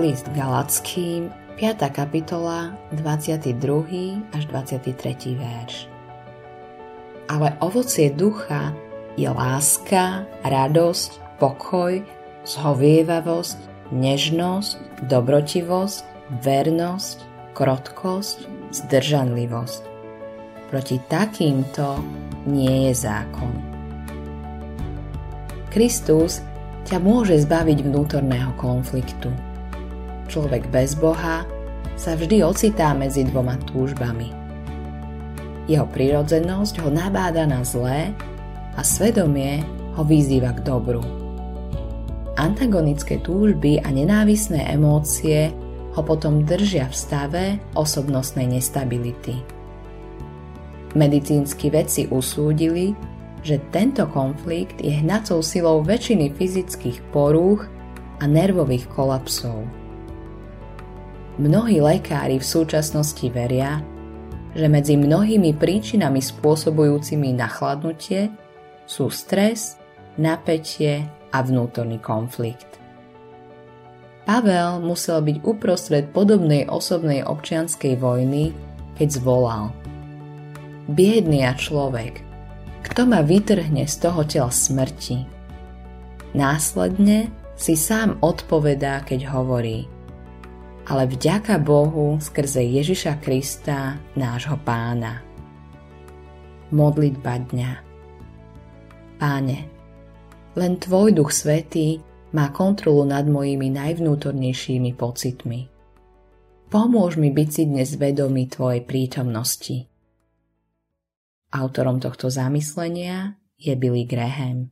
List Galackým, 5. kapitola, 22. až 23. verš. Ale ovocie ducha je láska, radosť, pokoj, zhovievavosť, nežnosť, dobrotivosť, vernosť, krotkosť, zdržanlivosť. Proti takýmto nie je zákon. Kristus ťa môže zbaviť vnútorného konfliktu. Človek bez Boha sa vždy ocitá medzi dvoma túžbami. Jeho prirodzenosť ho nabáda na zlé a svedomie ho vyzýva k dobru. Antagonické túžby a nenávisné emócie ho potom držia v stave osobnostnej nestability. Medicínsky vedci usúdili, že tento konflikt je hnacou silou väčšiny fyzických porúch a nervových kolapsov. Mnohí lekári v súčasnosti veria, že medzi mnohými príčinami spôsobujúcimi nachladnutie sú stres, napätie a vnútorný konflikt. Pavel musel byť uprostred podobnej osobnej občianskej vojny, keď zvolal Biedný a človek – kto ma vytrhne z toho tela smrti? Následne si sám odpovedá, keď hovorí ale vďaka Bohu skrze Ježiša Krista, nášho pána. Modlitba dňa Páne, len Tvoj Duch Svetý má kontrolu nad mojimi najvnútornejšími pocitmi. Pomôž mi byť si dnes vedomý Tvojej prítomnosti. Autorom tohto zamyslenia je Billy Graham.